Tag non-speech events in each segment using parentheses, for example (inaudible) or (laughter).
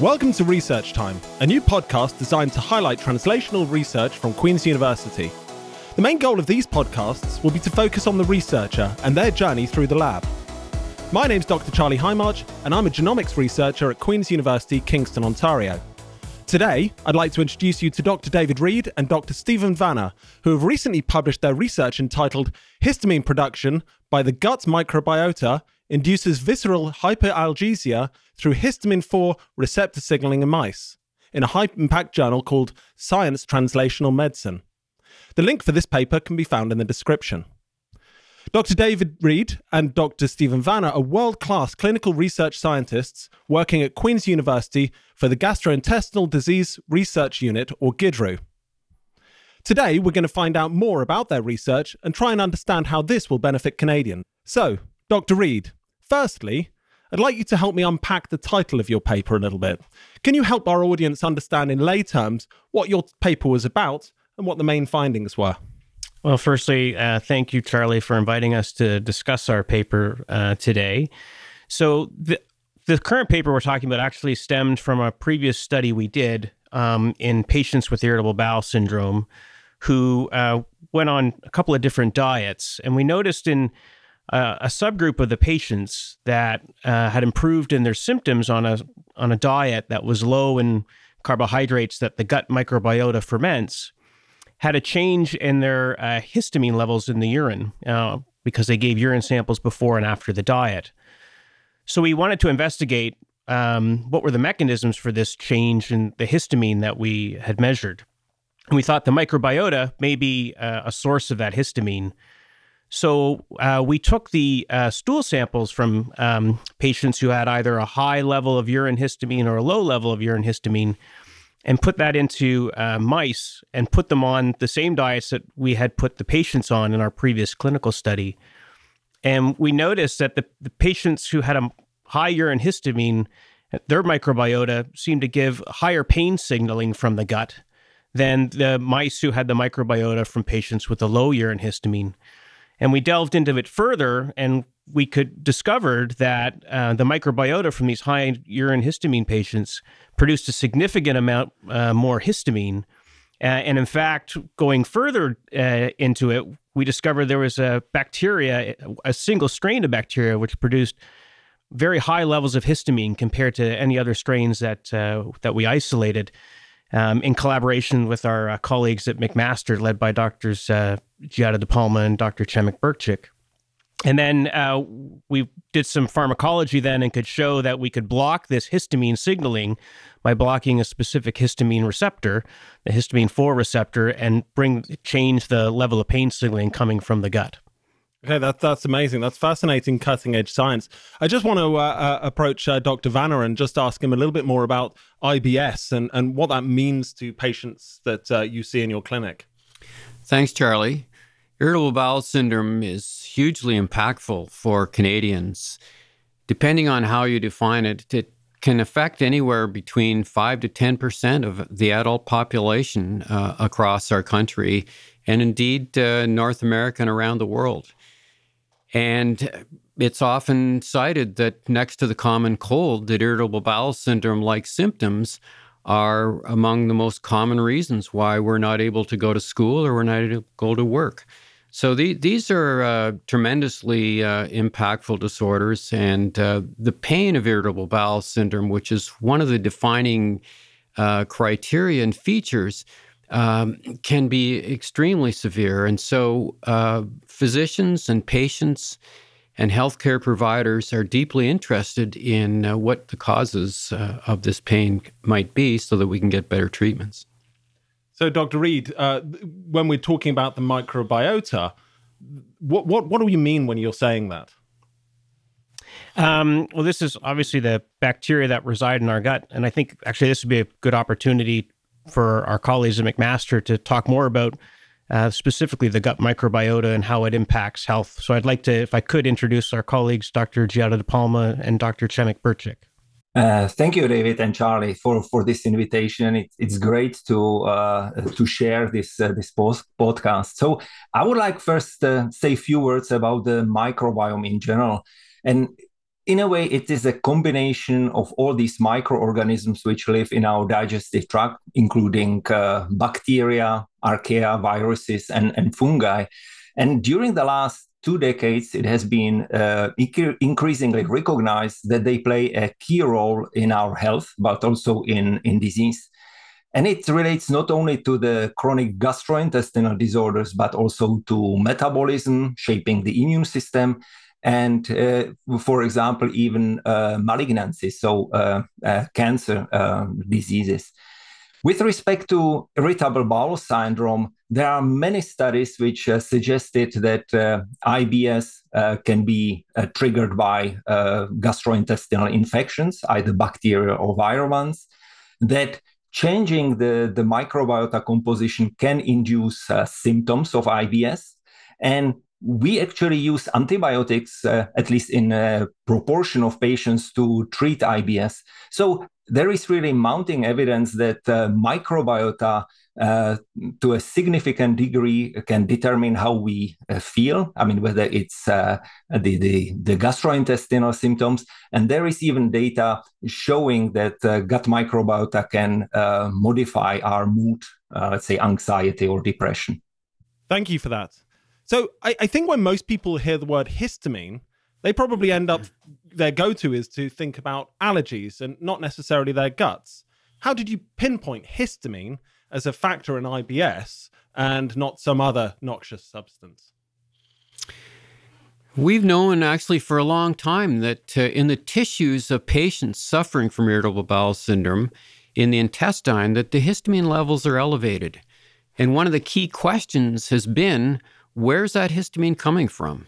Welcome to Research Time, a new podcast designed to highlight translational research from Queen's University. The main goal of these podcasts will be to focus on the researcher and their journey through the lab. My name's Dr. Charlie Hindmarch, and I'm a genomics researcher at Queen's University, Kingston, Ontario. Today, I'd like to introduce you to Dr. David Reed and Dr. Stephen Vanner, who have recently published their research entitled Histamine Production by the Gut Microbiota Induces Visceral Hyperalgesia through histamine 4 receptor signaling in mice in a high impact journal called Science Translational Medicine. The link for this paper can be found in the description. Dr. David Reed and Dr. Stephen Vanner are world class clinical research scientists working at Queen's University for the Gastrointestinal Disease Research Unit, or GIDRU. Today, we're going to find out more about their research and try and understand how this will benefit Canadians. So, Dr. Reed, firstly, I'd like you to help me unpack the title of your paper a little bit. Can you help our audience understand in lay terms what your paper was about and what the main findings were? Well, firstly, uh, thank you, Charlie, for inviting us to discuss our paper uh, today. So, the, the current paper we're talking about actually stemmed from a previous study we did um, in patients with irritable bowel syndrome who uh, went on a couple of different diets. And we noticed in uh, a subgroup of the patients that uh, had improved in their symptoms on a on a diet that was low in carbohydrates that the gut microbiota ferments had a change in their uh, histamine levels in the urine uh, because they gave urine samples before and after the diet. So we wanted to investigate um, what were the mechanisms for this change in the histamine that we had measured. And we thought the microbiota may be uh, a source of that histamine. So uh, we took the uh, stool samples from um, patients who had either a high level of urine histamine or a low level of urine histamine and put that into uh, mice and put them on the same diets that we had put the patients on in our previous clinical study. And we noticed that the, the patients who had a high urine histamine, their microbiota seemed to give higher pain signaling from the gut than the mice who had the microbiota from patients with a low urine histamine. And we delved into it further, and we could discovered that uh, the microbiota from these high urine histamine patients produced a significant amount uh, more histamine. Uh, and in fact, going further uh, into it, we discovered there was a bacteria, a single strain of bacteria, which produced very high levels of histamine compared to any other strains that uh, that we isolated um, in collaboration with our uh, colleagues at McMaster, led by doctors uh, Giada De Palma and Dr. Przemek Bercik. And then uh, we did some pharmacology then and could show that we could block this histamine signaling by blocking a specific histamine receptor, the histamine 4 receptor, and bring change the level of pain signaling coming from the gut. Okay, that's that's amazing. That's fascinating, cutting edge science. I just want to uh, uh, approach uh, Dr. Vanner and just ask him a little bit more about IBS and and what that means to patients that uh, you see in your clinic. Thanks, Charlie. Irritable bowel syndrome is hugely impactful for Canadians. Depending on how you define it, it can affect anywhere between 5 to 10% of the adult population uh, across our country and indeed uh, North America and around the world. And it's often cited that next to the common cold, that irritable bowel syndrome like symptoms are among the most common reasons why we're not able to go to school or we're not able to go to work. So the, these are uh, tremendously uh, impactful disorders, and uh, the pain of irritable bowel syndrome, which is one of the defining uh, criteria and features, um, can be extremely severe. And so uh, physicians and patients and healthcare providers are deeply interested in uh, what the causes uh, of this pain might be so that we can get better treatments. So, Dr. Reed, uh, when we're talking about the microbiota, what, what, what do you mean when you're saying that? Um, well, this is obviously the bacteria that reside in our gut. And I think actually this would be a good opportunity for our colleagues at McMaster to talk more about uh, specifically the gut microbiota and how it impacts health. So I'd like to, if I could, introduce our colleagues, Dr. Giada De Palma and Dr. Przemek Bercik. Uh, thank you, David and Charlie, for, for this invitation. It, it's great to uh, to share this uh, this post- podcast. So I would like first uh, say a few words about the microbiome in general. And in a way, it is a combination of all these microorganisms which live in our digestive tract, including uh, bacteria, archaea, viruses, and, and fungi. And during the last two decades, it has been uh, increasingly recognized that they play a key role in our health, but also in, in disease. And it relates not only to the chronic gastrointestinal disorders, but also to metabolism, shaping the immune system, and uh, for example, even uh, malignancies, so uh, uh cancer uh, diseases. With respect to irritable bowel syndrome, there are many studies which uh, suggested that IBS can be triggered by gastrointestinal infections, either bacterial or viral ones, that changing the, the microbiota composition can induce symptoms of IBS. And we actually use antibiotics, uh, at least in a proportion of patients, to treat IBS. So there is really mounting evidence that uh, microbiota, uh, to a significant degree, can determine how we uh, feel. I mean, whether it's uh, the, the, the gastrointestinal symptoms, and there is even data showing that uh, gut microbiota can modify our mood, let's say anxiety or depression. Thank you for that. So I, I think when most people hear the word histamine, they probably end up their go-to is to think about allergies and not necessarily their guts. How did you pinpoint histamine as a factor in IBS and not some other noxious substance? We've known actually for a long time that uh, in the tissues of patients suffering from irritable bowel syndrome in the intestine that the histamine levels are elevated. And one of the key questions has been where's that histamine coming from?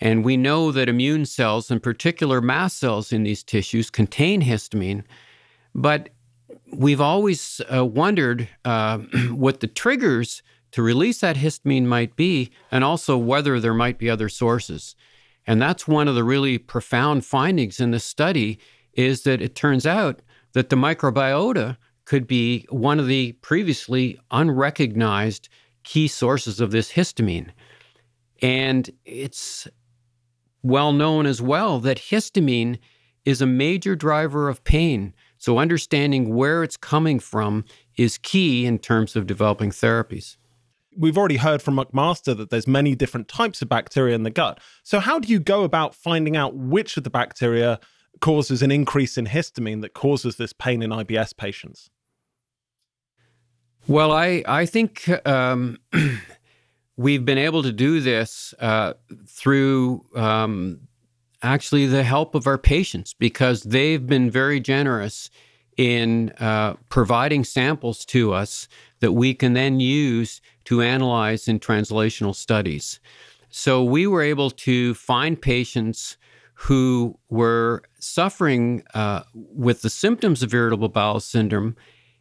And we know that immune cells, in particular mast cells in these tissues, contain histamine. But we've always uh, wondered uh, (clears throat) what the triggers to release that histamine might be, and also whether there might be other sources. And that's one of the really profound findings in this study is that it turns out that the microbiota could be one of the previously unrecognized key sources of this histamine. And it's well known as well that histamine is a major driver of pain. So understanding where it's coming from is key in terms of developing therapies. We've already heard from McMaster that there's many different types of bacteria in the gut. So how do you go about finding out which of the bacteria causes an increase in histamine that causes this pain in IBS patients? Well, I I think um, (clears throat) we've been able to do this uh, through um, actually the help of our patients because they've been very generous in uh, providing samples to us that we can then use to analyze in translational studies. So we were able to find patients who were suffering uh, with the symptoms of irritable bowel syndrome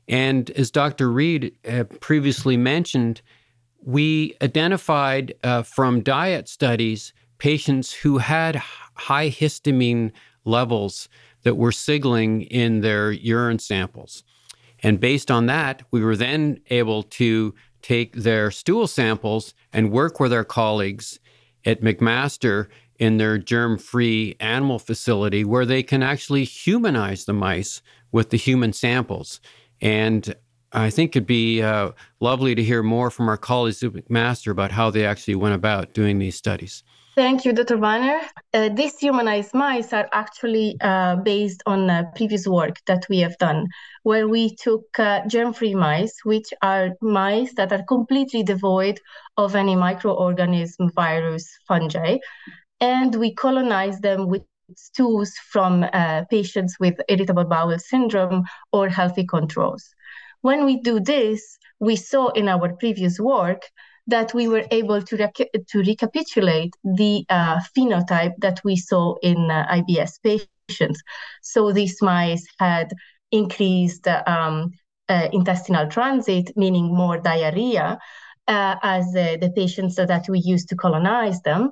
and as Dr. Reed uh, previously mentioned, we identified uh, from diet studies patients who had high histamine levels that were signaling in their urine samples. And based on that, we were then able to take their stool samples and work with our colleagues at McMaster in their germ free animal facility where they can actually humanize the mice with the human samples. And I think it'd be uh, lovely to hear more from our colleagues at McMaster about how they actually went about doing these studies. Thank you, Dr. Vanner. Uh, these humanized mice are actually uh, based on uh, previous work that we have done, where we took uh, germ-free mice, which are mice that are completely devoid of any microorganism, virus, fungi, and we colonized them with stools from uh, patients with irritable bowel syndrome or healthy controls. When we do this, we saw in our previous work that we were able to, rec- to recapitulate the uh, phenotype that we saw in uh, IBS patients. So these mice had increased um, uh, intestinal transit, meaning more diarrhea, uh, as uh, the patients that we used to colonize them.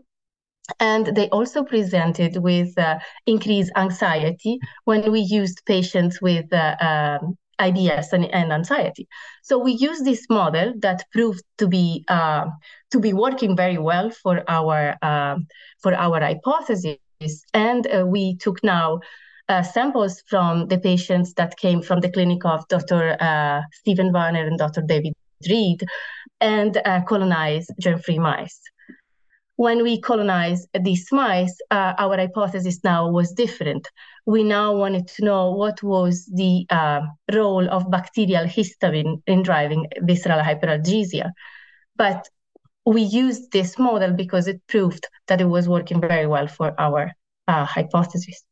And they also presented with uh, increased anxiety when we used patients with uh, um, IBS and, and, anxiety. So we used this model that proved to be uh, to be working very well for our um, for our hypothesis And uh, we took now uh, samples from the patients that came from the clinic of Dr. Uh, Stephen Vanner and Dr. David Reed and colonized germ-free mice. When we colonized these mice, uh, our hypothesis now was different. We now wanted to know what was the uh, role of bacterial histamine in driving visceral hyperalgesia. But we used this model because it proved that it was working very well for our uh, hypothesis.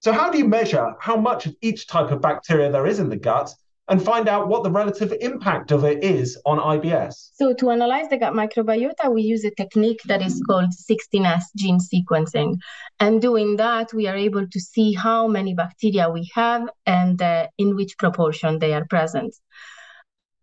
So, how do you measure how much of each type of bacteria there is in the gut and find out what the relative impact of it is on IBS? So, to analyze the gut microbiota, we use a technique that is called 16S gene sequencing. And doing that, we are able to see how many bacteria we have and uh, in which proportion they are present.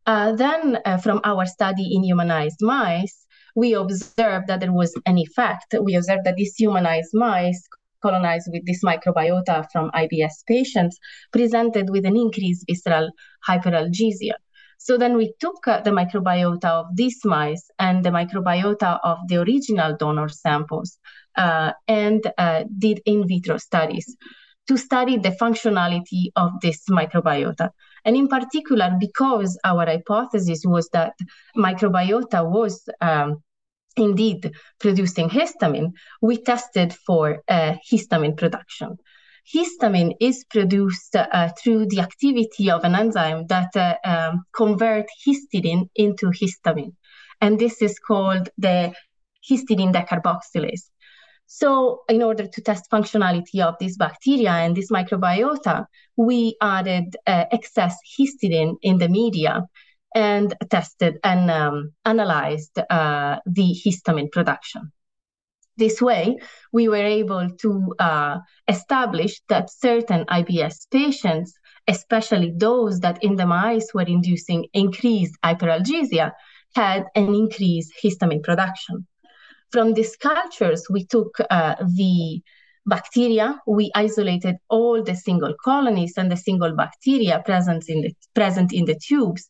Uh, then, uh, from our study in humanized mice, we observed that there was an effect. We observed that these humanized mice colonized with this microbiota from IBS patients presented with an increased visceral hyperalgesia. So then we took uh, the microbiota of these mice and the microbiota of the original donor samples uh, and uh, did in vitro studies to study the functionality of this microbiota. And in particular, because our hypothesis was that microbiota was um, indeed producing histamine, we tested for uh, histamine production. Histamine is produced uh, through the activity of an enzyme that uh, um, converts histidine into histamine. And this is called the histidine decarboxylase. So, in order to test functionality of this bacteria and this microbiota, we added uh, excess histidine in the media and tested and um, analyzed uh, the histamine production. This way, we were able to uh, establish that certain IBS patients, especially those that in the mice were inducing increased hyperalgesia, had an increased histamine production. From these cultures, we took uh, the bacteria, we isolated all the single colonies and the single bacteria present in the, present in the tubes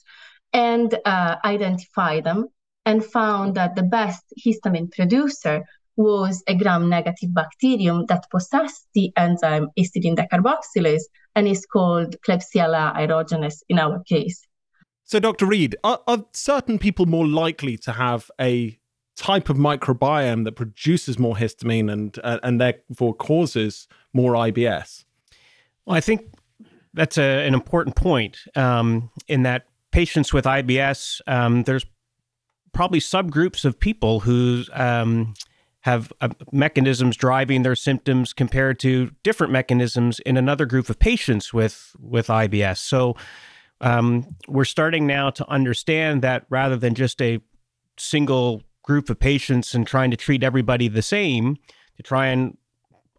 and uh, identify them and found that the best histamine producer was a gram-negative bacterium that possessed the enzyme histidine decarboxylase and is called Klebsiella aerogenes in our case. So, Dr. Reed, are, are certain people more likely to have a type of microbiome that produces more histamine and uh, and therefore causes more IBS? Well, I think that's a, an important point um, in that patients with IBS, um, there's probably subgroups of people who um, have uh, mechanisms driving their symptoms compared to different mechanisms in another group of patients with with IBS. So um, we're starting now to understand that rather than just a single group of patients and trying to treat everybody the same, to try and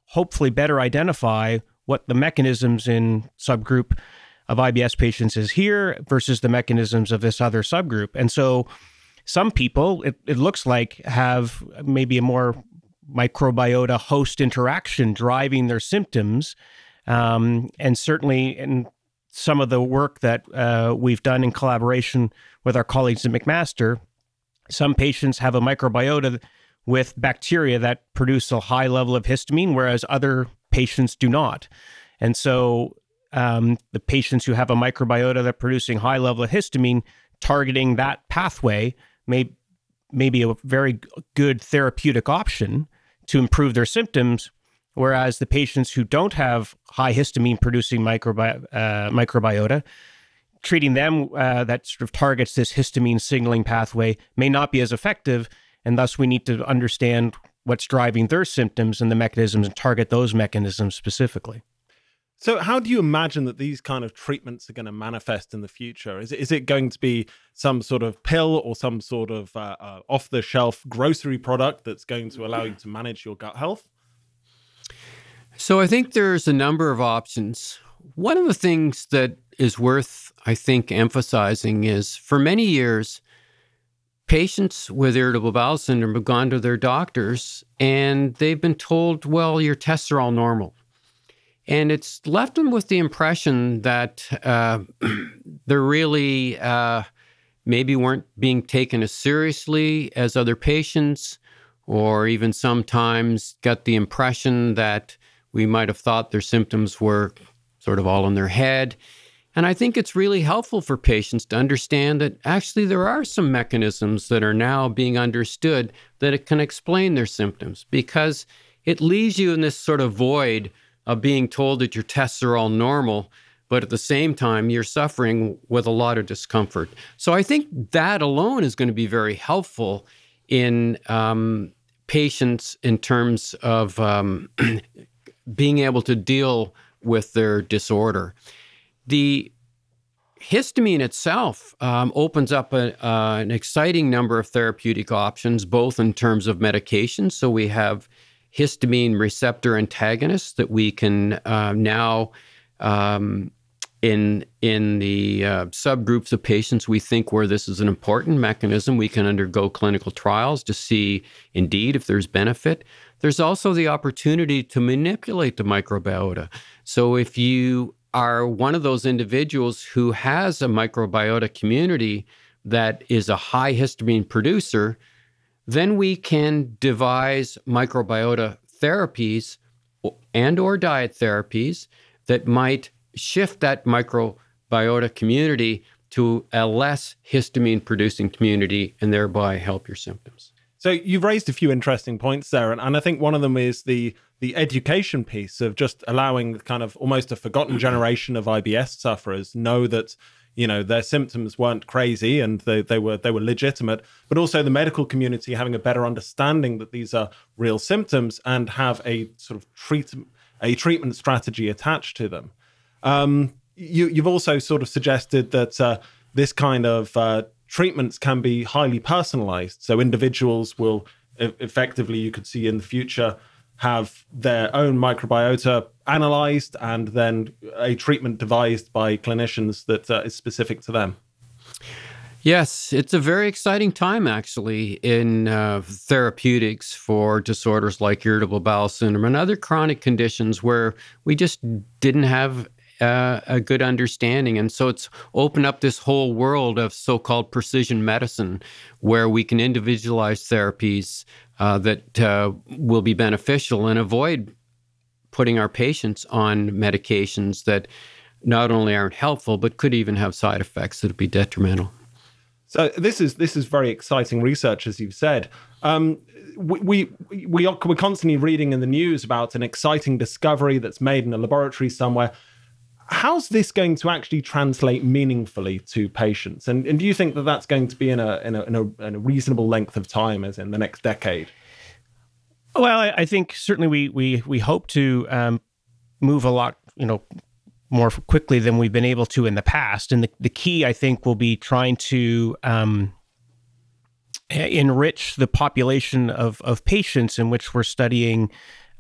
hopefully better identify what the mechanisms in subgroup of IBS patients is here versus the mechanisms of this other subgroup. And so some people, it, it looks like, have maybe a more microbiota host interaction driving their symptoms. Um, and certainly in some of the work that uh, we've done in collaboration with our colleagues at McMaster, some patients have a microbiota with bacteria that produce a high level of histamine, whereas other patients do not. And so um, the patients who have a microbiota that producing high level of histamine, targeting that pathway may, may be a very good therapeutic option to improve their symptoms. Whereas the patients who don't have high histamine producing microbi- uh, microbiota, treating them uh, that sort of targets this histamine signaling pathway may not be as effective. And thus, we need to understand what's driving their symptoms and the mechanisms and target those mechanisms specifically. So, how do you imagine that these kind of treatments are going to manifest in the future? Is it, is it going to be some sort of pill or some sort of uh, uh, off the shelf grocery product that's going to allow you to manage your gut health? So, I think there's a number of options. One of the things that is worth, I think, emphasizing is for many years, patients with irritable bowel syndrome have gone to their doctors and they've been told, well, your tests are all normal and it's left them with the impression that uh, (clears throat) they're really uh, maybe weren't being taken as seriously as other patients, or even sometimes got the impression that we might have thought their symptoms were sort of all in their head. And I think it's really helpful for patients to understand that actually there are some mechanisms that are now being understood that it can explain their symptoms because it leaves you in this sort of void of being told that your tests are all normal, but at the same time, you're suffering with a lot of discomfort. So I think that alone is going to be very helpful in um, patients in terms of um, (clears throat) being able to deal with their disorder. The histamine itself um, opens up a, uh, an exciting number of therapeutic options, both in terms of medications. So we have histamine receptor antagonists that we can uh, now um, in in the uh, subgroups of patients we think where this is an important mechanism we can undergo clinical trials to see indeed if there's benefit. There's also the opportunity to manipulate the microbiota. So if you are one of those individuals who has a microbiota community that is a high histamine producer then we can devise microbiota therapies and or diet therapies that might shift that microbiota community to a less histamine producing community and thereby help your symptoms. So you've raised a few interesting points there, and, and I think one of them is the the education piece of just allowing kind of almost a forgotten generation of IBS sufferers know that you know their symptoms weren't crazy and they, they were they were legitimate, but also the medical community having a better understanding that these are real symptoms and have a sort of treat a treatment strategy attached to them. Um, you, have also sort of suggested that uh, this kind of uh, treatments can be highly personalized. So individuals will effectively, you could see in the future, have their own microbiota analyzed and then a treatment devised by clinicians that uh, is specific to them. Yes, it's a very exciting time actually in uh, therapeutics for disorders like irritable bowel syndrome and other chronic conditions where we just didn't have uh, a good understanding. And so it's opened up this whole world of so called precision medicine where we can individualize therapies uh, that uh, will be beneficial and avoid putting our patients on medications that not only aren't helpful but could even have side effects that would be detrimental. So this is this is very exciting research, as you've said. Um, we, we we we're constantly reading in the news about an exciting discovery that's made in a laboratory somewhere how's this going to actually translate meaningfully to patients? And, and do you think that that's going to be in a, in a, in a, in a reasonable length of time, as in the next decade? Well, I, I think certainly we we we hope to um, move a lot, you know, more quickly than we've been able to in the past. And the, the key, I think, will be trying to um, enrich the population of of patients in which we're studying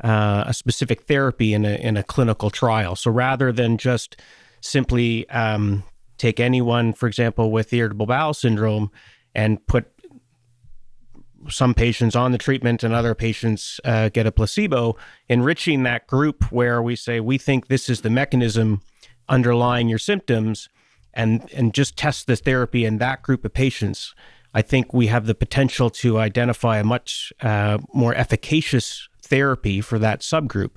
uh, a specific therapy in a in a clinical trial. So rather than just simply um, take anyone, for example, with irritable bowel syndrome, and put some patients on the treatment and other patients uh, get a placebo, enriching that group where we say we think this is the mechanism underlying your symptoms, and and just test this therapy in that group of patients. I think we have the potential to identify a much uh, more efficacious therapy for that subgroup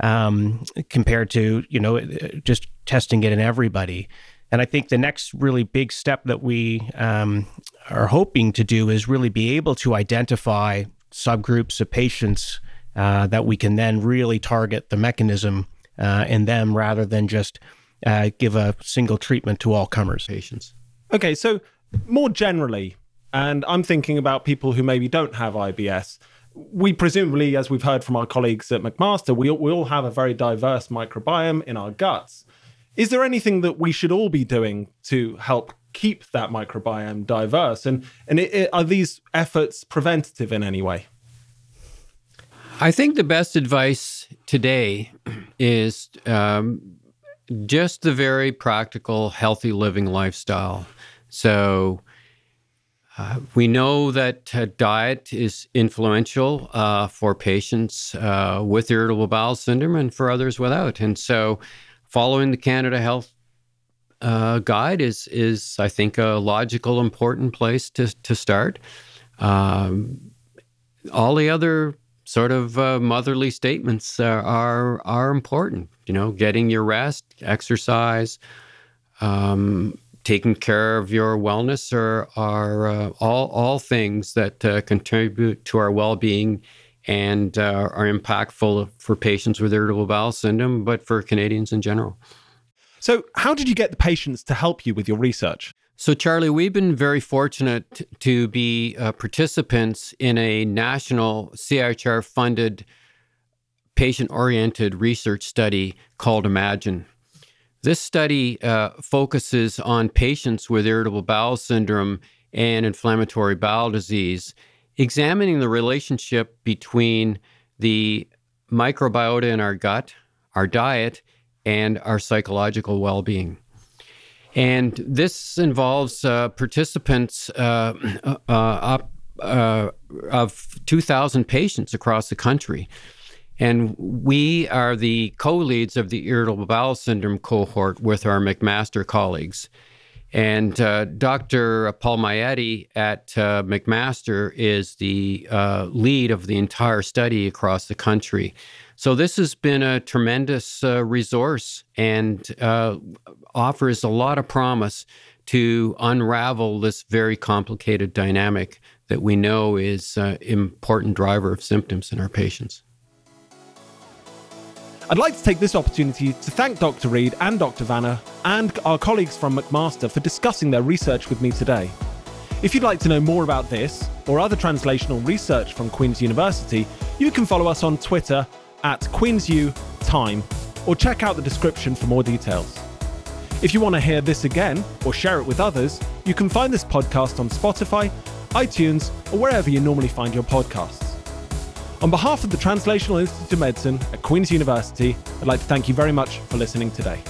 um, compared to you know just testing it in everybody. And I think the next really big step that we um, are hoping to do is really be able to identify subgroups of patients uh, that we can then really target the mechanism uh, in them rather than just uh, give a single treatment to all comers patients. Okay, so more generally, and I'm thinking about people who maybe don't have IBS we presumably, as we've heard from our colleagues at McMaster, we, we all have a very diverse microbiome in our guts. Is there anything that we should all be doing to help keep that microbiome diverse? And, and it, it, are these efforts preventative in any way? I think the best advice today is um, just the very practical, healthy living lifestyle. So, uh, we know that uh, diet is influential uh, for patients uh, with irritable bowel syndrome and for others without. And so, following the Canada Health uh, Guide is, is, I think, a logical, important place to, to start. Um, all the other sort of uh, motherly statements are are important. You know, getting your rest, exercise, um, taking care of your wellness are are uh, all all things that uh, contribute to our well being and uh, are impactful for patients with irritable bowel syndrome, but for Canadians in general. So, how did you get the patients to help you with your research? So, Charlie, we've been very fortunate to be uh, participants in a national CIHR funded patient oriented research study called Imagine. This study uh, focuses on patients with irritable bowel syndrome and inflammatory bowel disease, examining the relationship between the microbiota in our gut, our diet, and our psychological well being. And this involves uh, participants uh, uh, uh, of 2,000 patients across the country. And we are the co leads of the irritable bowel syndrome cohort with our McMaster colleagues. And uh, Dr. Paul Moayyedi at uh, McMaster is the uh, lead of the entire study across the country. So this has been a tremendous uh, resource and uh, offers a lot of promise to unravel this very complicated dynamic that we know is an uh, important driver of symptoms in our patients. I'd like to take this opportunity to thank Dr. Reed and Dr. Vanner and our colleagues from McMaster for discussing their research with me today. If you'd like to know more about this or other translational research from Queen's University, you can follow us on Twitter at QueensU Time or check out the description for more details. If you want to hear this again or share it with others, you can find this podcast on Spotify, iTunes, or wherever you normally find your podcasts. On behalf of the Translational Institute of Medicine at Queen's University, I'd like to thank you very much for listening today.